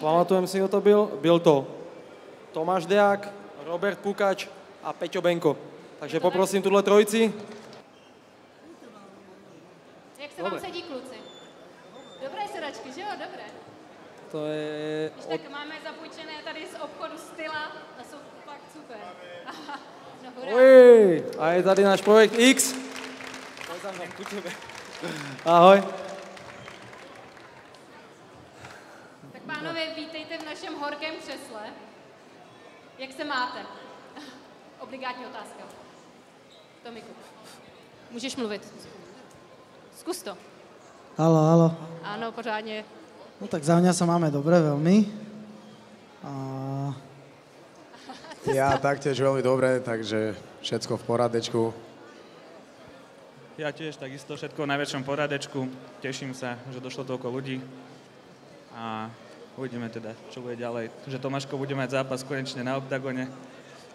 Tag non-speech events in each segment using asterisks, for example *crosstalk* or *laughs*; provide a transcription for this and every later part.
pamatujem si, kto to byl. Byl to Tomáš Deák, Robert Pukač a Peťo Benko. Takže poprosím tuhle trojici. Jak se vám sedí, kluci? Dobré sedačky, že jo? Dobré. To je... Když tak máme zapůjčené tady z obchodu Styla a jsou fakt super. *laughs* no hurá. Uj, a je tady náš projekt X. Ahoj. Jak se máte? *laughs* Obligátní otázka. Tomiku, můžeš mluvit. Zkus to. Halo, halo. Áno, pořádně. No tak za mňa sa máme dobre veľmi. A *laughs* Ja taktiež veľmi dobre, takže všetko v poradečku. Ja tiež takisto všetko v najväčšom poradečku. Teším sa, že došlo toľko ľudí. A uvidíme teda, čo bude ďalej. Že Tomáško bude mať zápas konečne na oktagone,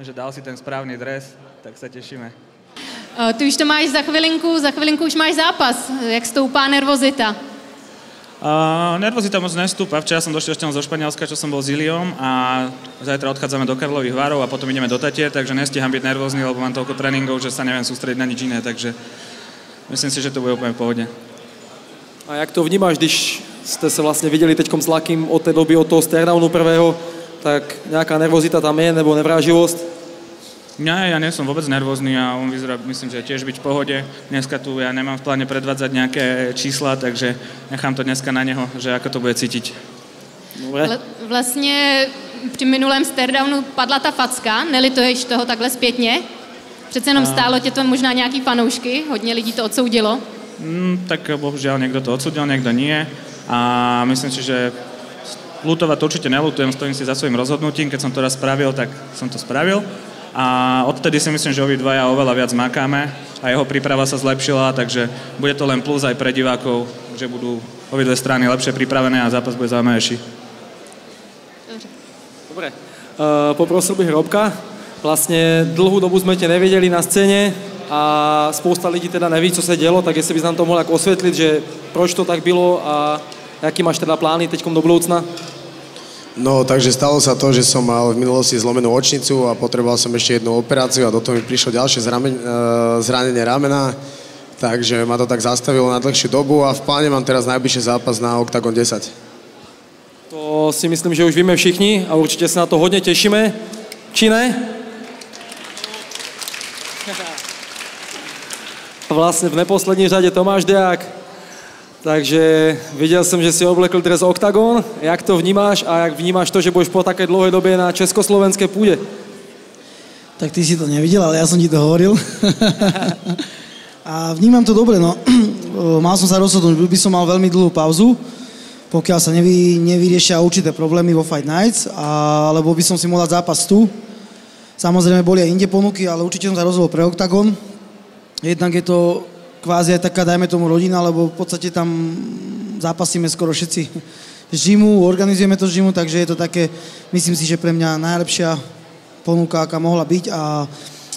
že dal si ten správny dres, tak sa tešíme. Uh, ty už to máš za chvilinku, za chvilinku už máš zápas. Jak stoupá nervozita? Uh, nervozita moc nestúpa. Včera som došiel ešte len zo Španielska, čo som bol s Iliom a zajtra odchádzame do Karlových Varov a potom ideme do Tatier, takže nestíham byť nervózny, lebo mám toľko tréningov, že sa neviem sústrediť na nič iné, takže myslím si, že to bude úplne v pohode. A jak to vnímáš, když jste se vlastně viděli teďkom s Lakým od té doby, od toho stairdownu prvého, tak nějaká nervozita tam je, nebo nevráživost? Nie, ja nie som vôbec nervózny a on vyzerá, myslím, že tiež byť v pohode. Dneska tu ja nemám v pláne predvádzať nejaké čísla, takže nechám to dneska na neho, že ako to bude cítiť. Dobre. Vla- vlastně při minulém stairdownu padla ta facka, nelituješ toho takhle zpětně? Přece jenom stálo tě to možná nějaký fanoušky, hodně lidí to odsoudilo. Mm, tak bohužiaľ niekto to odsudil, niekto nie. A myslím si, že lutovať to určite nelutujem, stojím si za svojím rozhodnutím. Keď som to raz spravil, tak som to spravil. A odtedy si myslím, že obidvaja oveľa viac makáme a jeho príprava sa zlepšila, takže bude to len plus aj pre divákov, že budú obidve strany lepšie pripravené a zápas bude zaujímavejší. Dobre. Uh, poprosil bych Robka. Vlastně dlhou dobu jsme tě neviděli na scéně a spousta lidí teda neví, co se dělo, tak jestli bys nám to mohl jako osvětlit, že proč to tak bylo a jaký máš teda plány teďkom do budoucna? No, takže stalo sa to, že som mal v minulosti zlomenú očnicu a potreboval som ešte jednu operáciu a do toho mi prišlo ďalšie zramen, e, zranenie ramena, takže ma to tak zastavilo na dlhšiu dobu a v pláne mám teraz najbližší zápas na Octagon 10. To si myslím, že už víme všichni a určitě se na to hodně těšíme. Či ne? A *laughs* vlastně v neposlední řadě Tomáš Deák. Takže viděl jsem, že si oblekl dres Octagon. Jak to vnímáš a jak vnímáš to, že budeš po také dlouhé době na československé půdě? tak ty si to nevidel, ale ja som ti to hovoril. *laughs* a vnímam to dobre, no. *clears throat* mal som sa rozhodnúť, by som mal veľmi dlhú pauzu, pokiaľ sa nevy, nevyriešia určité problémy vo Fight Nights, a, alebo by som si mohol dať zápas tu. Samozrejme boli aj inde ponuky, ale určite som sa rozhodol pre Octagon. Jednak je to kvázi aj taká, dajme tomu, rodina, lebo v podstate tam zápasíme skoro všetci žimu, organizujeme to žimu, takže je to také, myslím si, že pre mňa najlepšia ponuka, aká mohla byť. A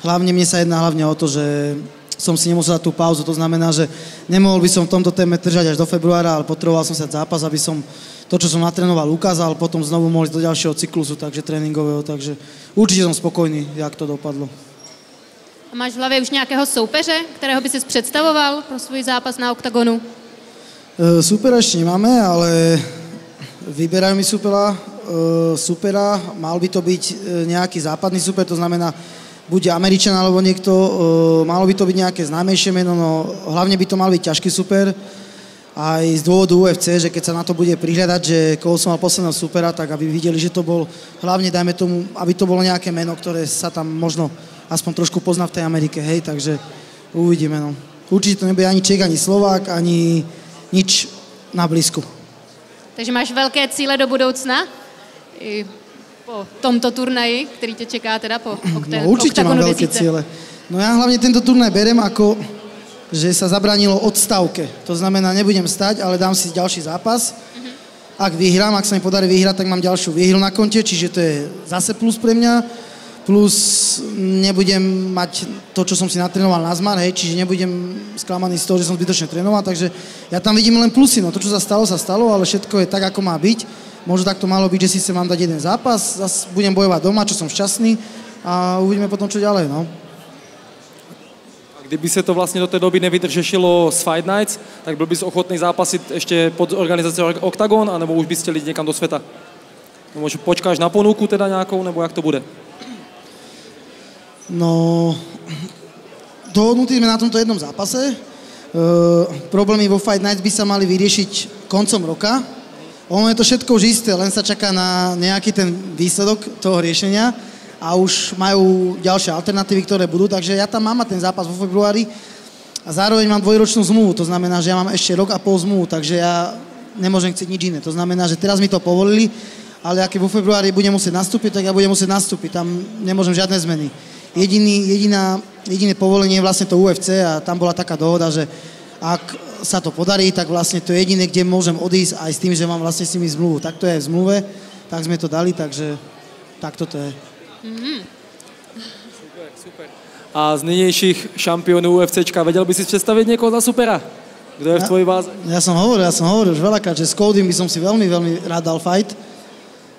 hlavne mne sa jedná hlavne o to, že som si nemusel dať tú pauzu, to znamená, že nemohol by som v tomto téme držať až do februára, ale potreboval som sa zápas, aby som to, čo som natrénoval, ukázal, potom znovu mohli do ďalšieho cyklusu, takže tréningového, takže určite som spokojný, jak to dopadlo. A máš v hlavě už nějakého soupeře, kterého by si představoval pro svůj zápas na oktagonu? E, supera ešte nemáme, ale vyberajú mi supera, e, supera, mal by to byť e, nejaký západný super, to znamená buď Američan alebo niekto, e, malo by to byť nejaké známejšie meno, no hlavne by to mal byť ťažký super, aj z dôvodu UFC, že keď sa na to bude prihľadať, že koho som mal posledného supera, tak aby videli, že to bol, hlavne dajme tomu, aby to bolo nejaké meno, ktoré sa tam možno aspoň trošku pozná v tej Amerike, hej, takže uvidíme, no. Určite to nebude ani Čech, ani Slovák, ani nič na blízku. Takže máš velké cíle do budoucna? I po tomto turnaji, který tě čeká teda po okta- No, určite mám veľké 2000. ciele. No ja hlavne tento turnaj berem ako, že sa zabranilo odstavke. To znamená, nebudem stať, ale dám si ďalší zápas. Ak vyhrám, ak sa mi podarí vyhrať, tak mám ďalšiu výhru na konte, čiže to je zase plus pre mňa. Plus nebudem mať to, čo som si natrénoval na zmar, hej, čiže nebudem sklamaný z toho, že som zbytočne trénoval, takže ja tam vidím len plusy, no to, čo sa stalo, sa stalo, ale všetko je tak, ako má byť Možno tak to malo byť, že si sa mám dať jeden zápas, zase budem bojovať doma, čo som šťastný a uvidíme potom, čo ďalej, no. Kdyby se to vlastně do té doby nevydržešilo s Fight Nights, tak byl bys ochotný zápasit ještě pod organizací Octagon, anebo už byste lidi někam do světa? No, možná počkáš na ponuku teda nějakou, nebo jak to bude? No, dohodnutí sme na tomto jednom zápase. Uh, problémy vo Fight Nights by sa mali vyriešiť koncom roka. Ono je to všetko už isté, len sa čaká na nejaký ten výsledok toho riešenia a už majú ďalšie alternatívy, ktoré budú, takže ja tam mám ten zápas vo februári a zároveň mám dvojročnú zmluvu, to znamená, že ja mám ešte rok a pol zmluvu, takže ja nemôžem chcieť nič iné. To znamená, že teraz mi to povolili, ale ak vo februári budem musieť nastúpiť, tak ja budem musieť nastúpiť, tam nemôžem žiadne zmeny. Jediný, jediná, jediné povolenie je vlastne to UFC a tam bola taká dohoda, že ak sa to podarí, tak vlastne to je jediné, kde môžem odísť aj s tým, že mám vlastne s nimi zmluvu. Tak to je v zmluve, tak sme to dali, takže tak toto je. Mm-hmm. Super, super. A z nynějších šampionů UFCčka, vedel by si představit někoho za supera? Kto je v tvojej váze? Ja, ja som hovoril, ja som hovoril už veľakrát, že s Codym by som si veľmi, veľmi rád dal fight.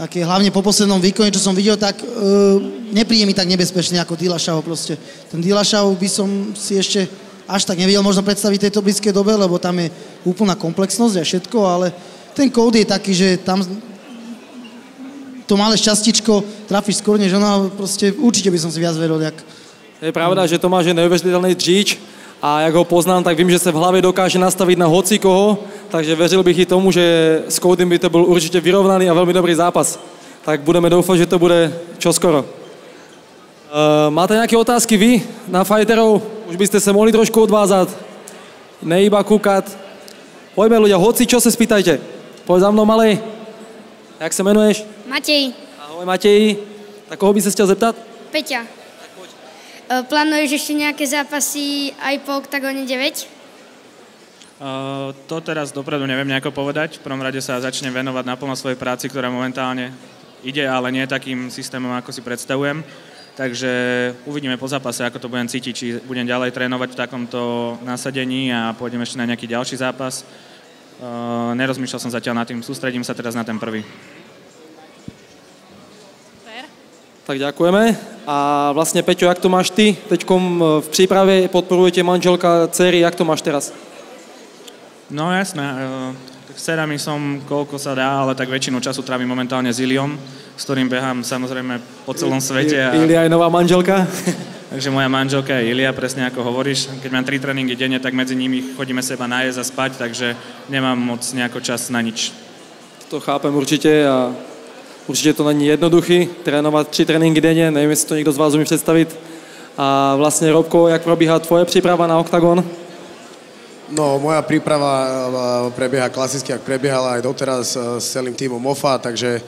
Tak je hlavne po poslednom výkone, čo som videl, tak uh, nepríde mi tak nebezpečne ako Dilašaho proste. Ten Dilašaho by som si ešte až tak nevidel možno predstaviť tejto blízkej dobe, lebo tam je úplná komplexnosť a všetko, ale ten kód je taký, že tam to malé šťastičko trafíš skôr než ona, proste určite by som si viac veril, jak... Je pravda, že Tomáš je neuvěřitelný dříč a jak ho poznám, tak vím, že se v hlavě dokáže nastavit na hoci koho, takže věřil bych i tomu, že s Koudym by to byl určitě vyrovnaný a velmi dobrý zápas. Tak budeme doufat, že to bude čoskoro. Uh, máte nějaké otázky vy na fighterov? Už byste se mohli trošku odvázat. Neiba kúkať. Poďme ľudia, hoci čo sa spýtajte. Poď za mnou, malej. Jak sa menuješ? Matej, Ahoj Matej. Tak koho by sa chtěl zeptat? Peťa. E, Plánuješ ešte nejaké zápasy aj po OKTAGONE 9? Uh, to teraz dopredu neviem nejako povedať. V prvom rade sa začnem venovať naplno svojej práci, ktorá momentálne ide, ale nie takým systémom, ako si predstavujem. Takže uvidíme po zápase, ako to budem cítiť, či budem ďalej trénovať v takomto nasadení a pôjdem ešte na nejaký ďalší zápas. Uh, nerozmýšľal som zatiaľ nad tým, sústredím sa teraz na ten prvý. Super. Tak ďakujeme. A vlastne Peťo, jak to máš ty? Teďkom v príprave podporujete manželka, dcery, jak to máš teraz? No jasné, tak s cerami som koľko sa dá, ale tak väčšinu času trávim momentálne s Iliom, s ktorým behám samozrejme po celom svete. A... Ilia je nová manželka. *laughs* Takže moja manželka je Ilia, presne ako hovoríš. Keď mám tri tréningy denne, tak medzi nimi chodíme seba najesť a spať, takže nemám moc nejako čas na nič. To chápem určite a určite to není jednoduchý, trénovat tři tréninky denně, nevím, jestli to někdo z vás umí představit. A vlastně, Robko, jak probíhá tvoje příprava na OKTAGON? No, moja príprava e, prebieha klasicky, ak prebiehala aj doteraz e, s celým týmom MOFA, takže e,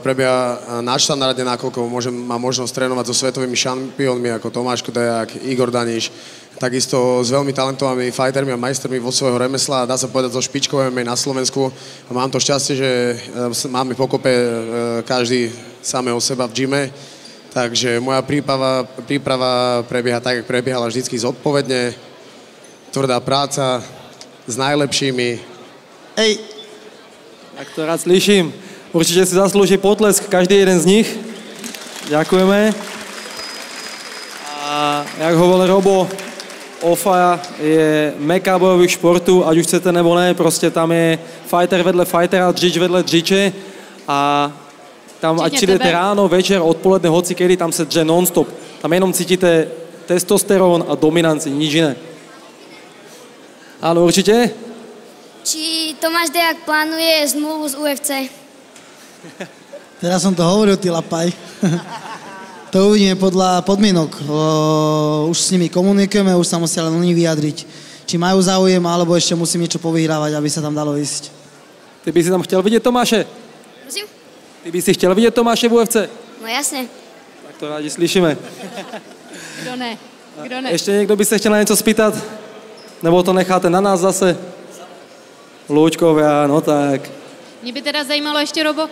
prebieha na štandarde, nakoľko môžem, mám možnosť trénovať so svetovými šampiónmi ako Tomáš Kudejak, Igor Daniš, takisto s veľmi talentovanými fightermi a majstermi vo svojho remesla, dá sa povedať zo špičkovými na Slovensku. Mám to šťastie, že máme pokope každý samého seba v gyme, takže moja príprava, príprava prebieha tak, jak prebiehala vždycky zodpovedne, tvrdá práca s najlepšími. Ej, Tak to rád slyším. Určite si zaslúži potlesk každý jeden z nich. Ďakujeme. A jak hovoril Robo, OFA je meka bojových športů, ať už chcete nebo ne, prostě tam je fighter vedle fightera, dřič vedle dřiče a tam ať tebe. ráno, večer, odpoledne, hoci kedy, tam se dře non-stop. Tam jenom cítíte testosterón a dominanci, nič iné. Áno, určite. Či Tomáš Dejak plánuje zmluvu z UFC? *laughs* teraz som to hovoril, ty lapaj. *laughs* to uvidíme podľa podmienok. Už s nimi komunikujeme, už sa musia len oni vyjadriť. Či majú záujem, alebo ešte musím niečo povyhrávať, aby sa tam dalo ísť. Ty by si tam chtěl vidět Tomáše? Prosím? Ty by si chtěl vidět Tomáše v UFC? No jasne. Tak to rádi slyšíme. Kdo ne? Kdo ne? Ještě někdo by se chtěl na něco spýtat? Nebo to necháte na nás zase? Lůčkovia, no tak. Mě by teda zajímalo ještě, Robo,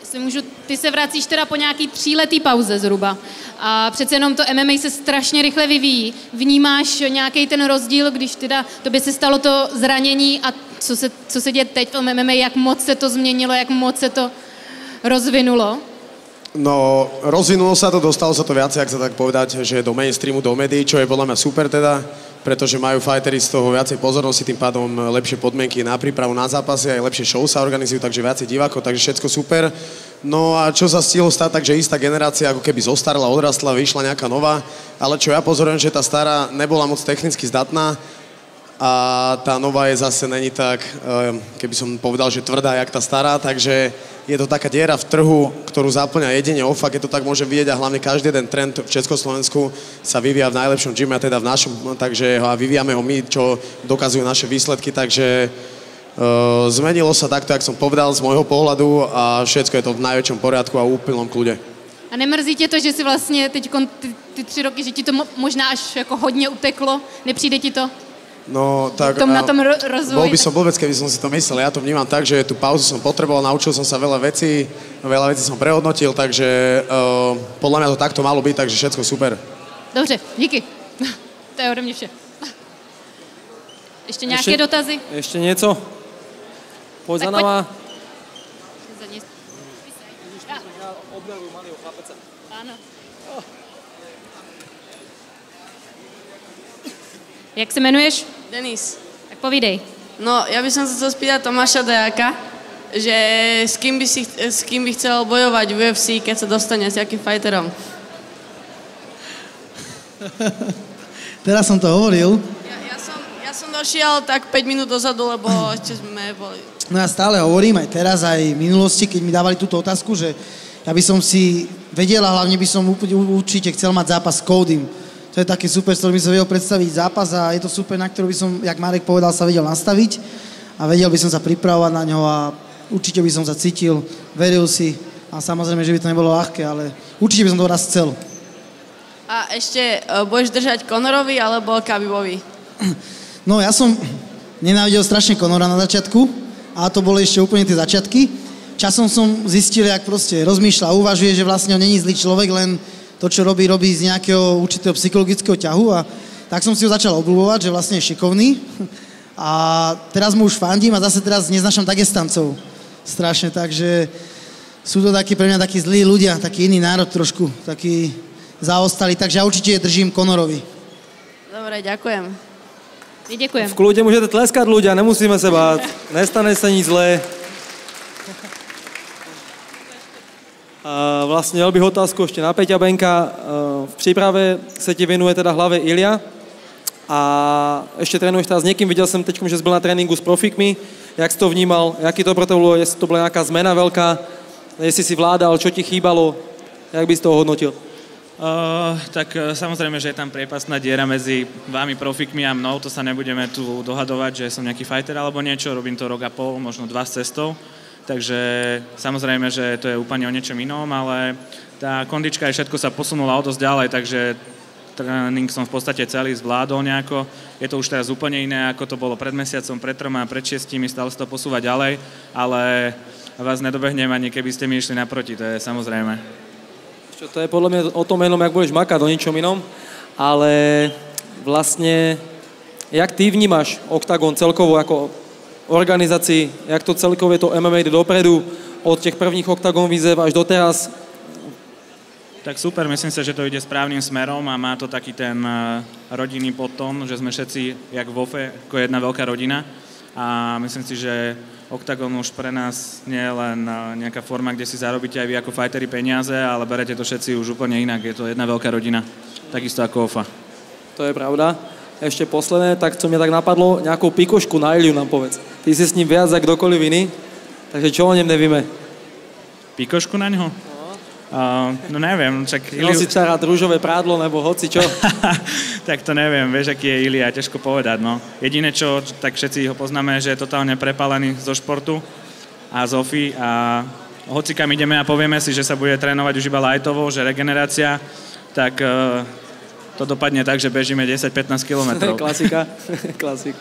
jestli můžu, ty se vracíš teda po nějaký tříletý pauze zhruba. A přece jenom to MMA se strašně rychle vyvíjí. Vnímáš nějaký ten rozdíl, když teda to by se stalo to zranění a co se, co se děje teď v MMA, jak moc se to změnilo, jak moc se to rozvinulo? No, rozvinulo sa to, dostalo sa to viacej, ak sa tak povedať, že do mainstreamu, do médií, čo je podľa mňa super teda, pretože majú fightery z toho viacej pozornosti, tým pádom lepšie podmienky na prípravu na zápasy, aj lepšie show sa organizujú, takže viacej divákov, takže všetko super. No a čo sa stihlo stať, takže istá generácia ako keby zostarla, odrastla, vyšla nejaká nová, ale čo ja pozorujem, že tá stará nebola moc technicky zdatná, a tá nová je zase není tak, ehm, keby som povedal, že tvrdá, jak tá stará, takže je to taká diera v trhu, ktorú zaplňa jedine OFA, keď to tak môže vidieť a hlavne každý jeden trend v Československu sa vyvíja v najlepšom gyme a teda v našom, takže a vyvíjame ho my, čo dokazujú naše výsledky, takže uh, zmenilo sa takto, jak som povedal, z môjho pohľadu a všetko je to v najväčšom poriadku a úplnom kľude. A nemrzí tě to, že si vlastně teď ty, ty tři roky, že ti to možná až jako hodně uteklo? Nepřijde ti to? No, tak... Tom, na tom ro- rozvoji. Bol by som blbec, keby som si to myslel. Ja to vnímam tak, že tú pauzu som potreboval, naučil som sa veľa vecí, veľa vecí som prehodnotil, takže uh, podľa mňa to takto malo byť, takže všetko super. Dobře, díky. To je ode mě vše. Ještě nějaké ešte, dotazy? Ešte něco? Poď tak za náma. Áno. Jak se jmenuješ? Denis. Tak povídej. No, ja by som sa chcel spýtať Tomáša Dejaka, že s kým, by si, s kým by chcel bojovať v UFC, keď sa dostane s akým fighterom? *laughs* Teraz som to hovoril. Ja, ja, som, ja som došiel tak 5 minút dozadu, lebo *laughs* ešte sme boli... No ja stále hovorím, aj teraz, aj v minulosti, keď mi dávali túto otázku, že ja by som si vedel a hlavne by som určite chcel mať zápas s Codym to je taký super, s ktorým by som vedel predstaviť zápas a je to super, na ktorú by som, jak Marek povedal, sa vedel nastaviť a vedel by som sa pripravovať na ňo a určite by som sa cítil, veril si a samozrejme, že by to nebolo ľahké, ale určite by som to raz chcel. A ešte, uh, budeš držať Conorovi alebo Kabibovi? *clears throat* No ja som nenávidel strašne Conora na začiatku a to boli ešte úplne tie začiatky. Časom som zistil, jak proste rozmýšľa, uvažuje, že vlastne on není zlý človek, len to, čo robí, robí z nejakého určitého psychologického ťahu a tak som si ho začal obľúbovať, že vlastne je šikovný. A teraz mu už fandím a zase teraz neznašam Dagestancov. Strašne, takže sú to takí pre mňa takí zlí ľudia, taký iný národ trošku, taký zaostali, takže ja určite držím Konorovi. Dobre, ďakujem. I ďakujem. V kľude môžete tleskať ľudia, nemusíme sa báť. Nestane sa nič zlé. Vlastne veľmi otázku ešte na Peťa Benka. V príprave sa ti venuje teda hlave Ilia a ešte trénuješ teraz s niekým. Videl som teď, že si byl na tréninku s profikmi. Jak si to vnímal? Jaký to pro to bolo? Jestli to bola nejaká zmena veľká? Jestli si vládal? Čo ti chýbalo? Jak by si to hodnotil? Uh, tak uh, samozrejme, že je tam priepasná diera medzi vámi profikmi a mnou, to sa nebudeme tu dohadovať, že som nejaký fighter alebo niečo, robím to rok a pol, možno dva s cestou. Takže samozrejme, že to je úplne o niečom inom, ale tá kondička aj všetko sa posunula o dosť ďalej, takže tréning som v podstate celý zvládol nejako. Je to už teraz úplne iné, ako to bolo pred mesiacom, pred troma, pred šiestimi, stále sa to posúva ďalej, ale vás nedobehnem ani keby ste mi išli naproti, to je samozrejme. Čo, to je podľa mňa o tom jenom, jak budeš makať, o ničom inom, ale vlastne, jak ty vnímaš OKTAGON celkovo ako organizácii, jak to celkové to MMA jde dopredu, od těch prvních oktagon výzev až do teraz. Tak super, myslím si, že to ide správnym smerom a má to taký ten eh, rodinný potom, že sme všetci, jak v OFE, ako jedna veľká rodina. A myslím si, že Octagon už pre nás nie je len eh, nejaká forma, kde si zarobíte aj vy ako fighteri peniaze, ale berete to všetci už úplne inak. Je to jedna veľká rodina, takisto ako OFA. To je pravda ešte posledné, tak co mi tak napadlo, nejakú pikošku na Iliu nám povedz. Ty si s ním viac ako kdokoliv iný, takže čo o ňom nevíme? Pikošku na ňo? Uh, no neviem, čak... Iliu... si rád rúžové prádlo, nebo hoci čo? *laughs* tak to neviem, vieš, aký je Ilia, ťažko povedať, no. Jediné, čo, tak všetci ho poznáme, že je totálne prepálený zo športu a z OFI a hoci kam ideme a povieme si, že sa bude trénovať už iba lightovo, že regenerácia, tak uh, to dopadne tak, že bežíme 10-15 kilometrov. *laughs* Klasika, klasika.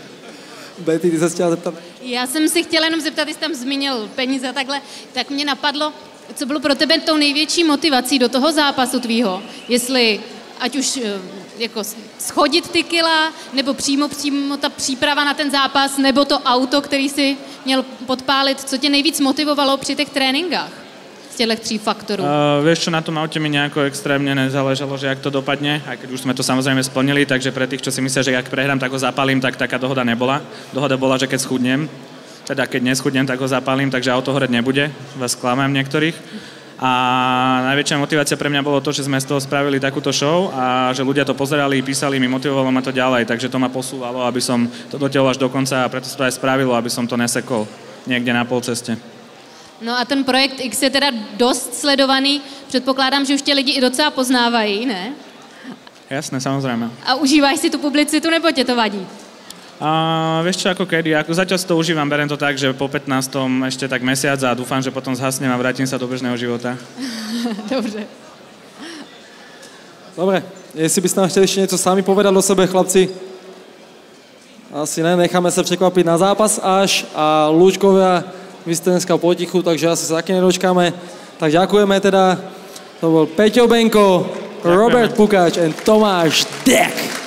Betty, ty se chtěla zeptat? Já jsem si chtěla jenom zeptat, jestli tam zmínil peníze a takhle, tak mě napadlo, co bylo pro tebe tou největší motivací do toho zápasu tvýho? Jestli ať už eh, jako schodit ty kila, nebo přímo, přímo ta příprava na ten zápas, nebo to auto, který si měl podpálit, co tě nejvíc motivovalo při těch tréninkách? Z těchto tří faktorů? Uh, vieš čo, na tom aute mi nejako extrémne nezáležalo, že jak to dopadne, aj keď už sme to samozrejme splnili, takže pre tých, čo si myslia, že ak prehrám, tak ho zapalím, tak taká dohoda nebola. Dohoda bola, že keď schudnem, teda keď neschudnem, tak ho zapalím, takže auto horeť nebude, vás klamám niektorých. A najväčšia motivácia pre mňa bolo to, že sme z toho spravili takúto show a že ľudia to pozerali, písali mi, motivovalo ma to ďalej, takže to ma posúvalo, aby som to dotiahol až do konca a preto sa to aj spravilo, aby som to nesekol niekde na polceste. No a ten projekt X je teda dost sledovaný. Předpokládám, že už tě lidi i docela poznávají, ne? Jasné, samozrejme. A užíváš si tu publicitu, nebo tě to vadí? A vieš čo, ako kedy, ako zatiaľ si to užívam, berem to tak, že po 15. ešte tak mesiac a dúfam, že potom zhasnem a vrátim sa do bežného života. *laughs* Dobře. Dobre, jestli byste nám chtěli ešte niečo sami povedať o sebe, chlapci? Asi ne, necháme sa překvapiť na zápas až a Lúčkovia vy ste dneska potichu, takže asi sa taky nedočkáme. Tak ďakujeme teda. To bol Peťo Benko. Robert Pukáč a Tomáš Dek.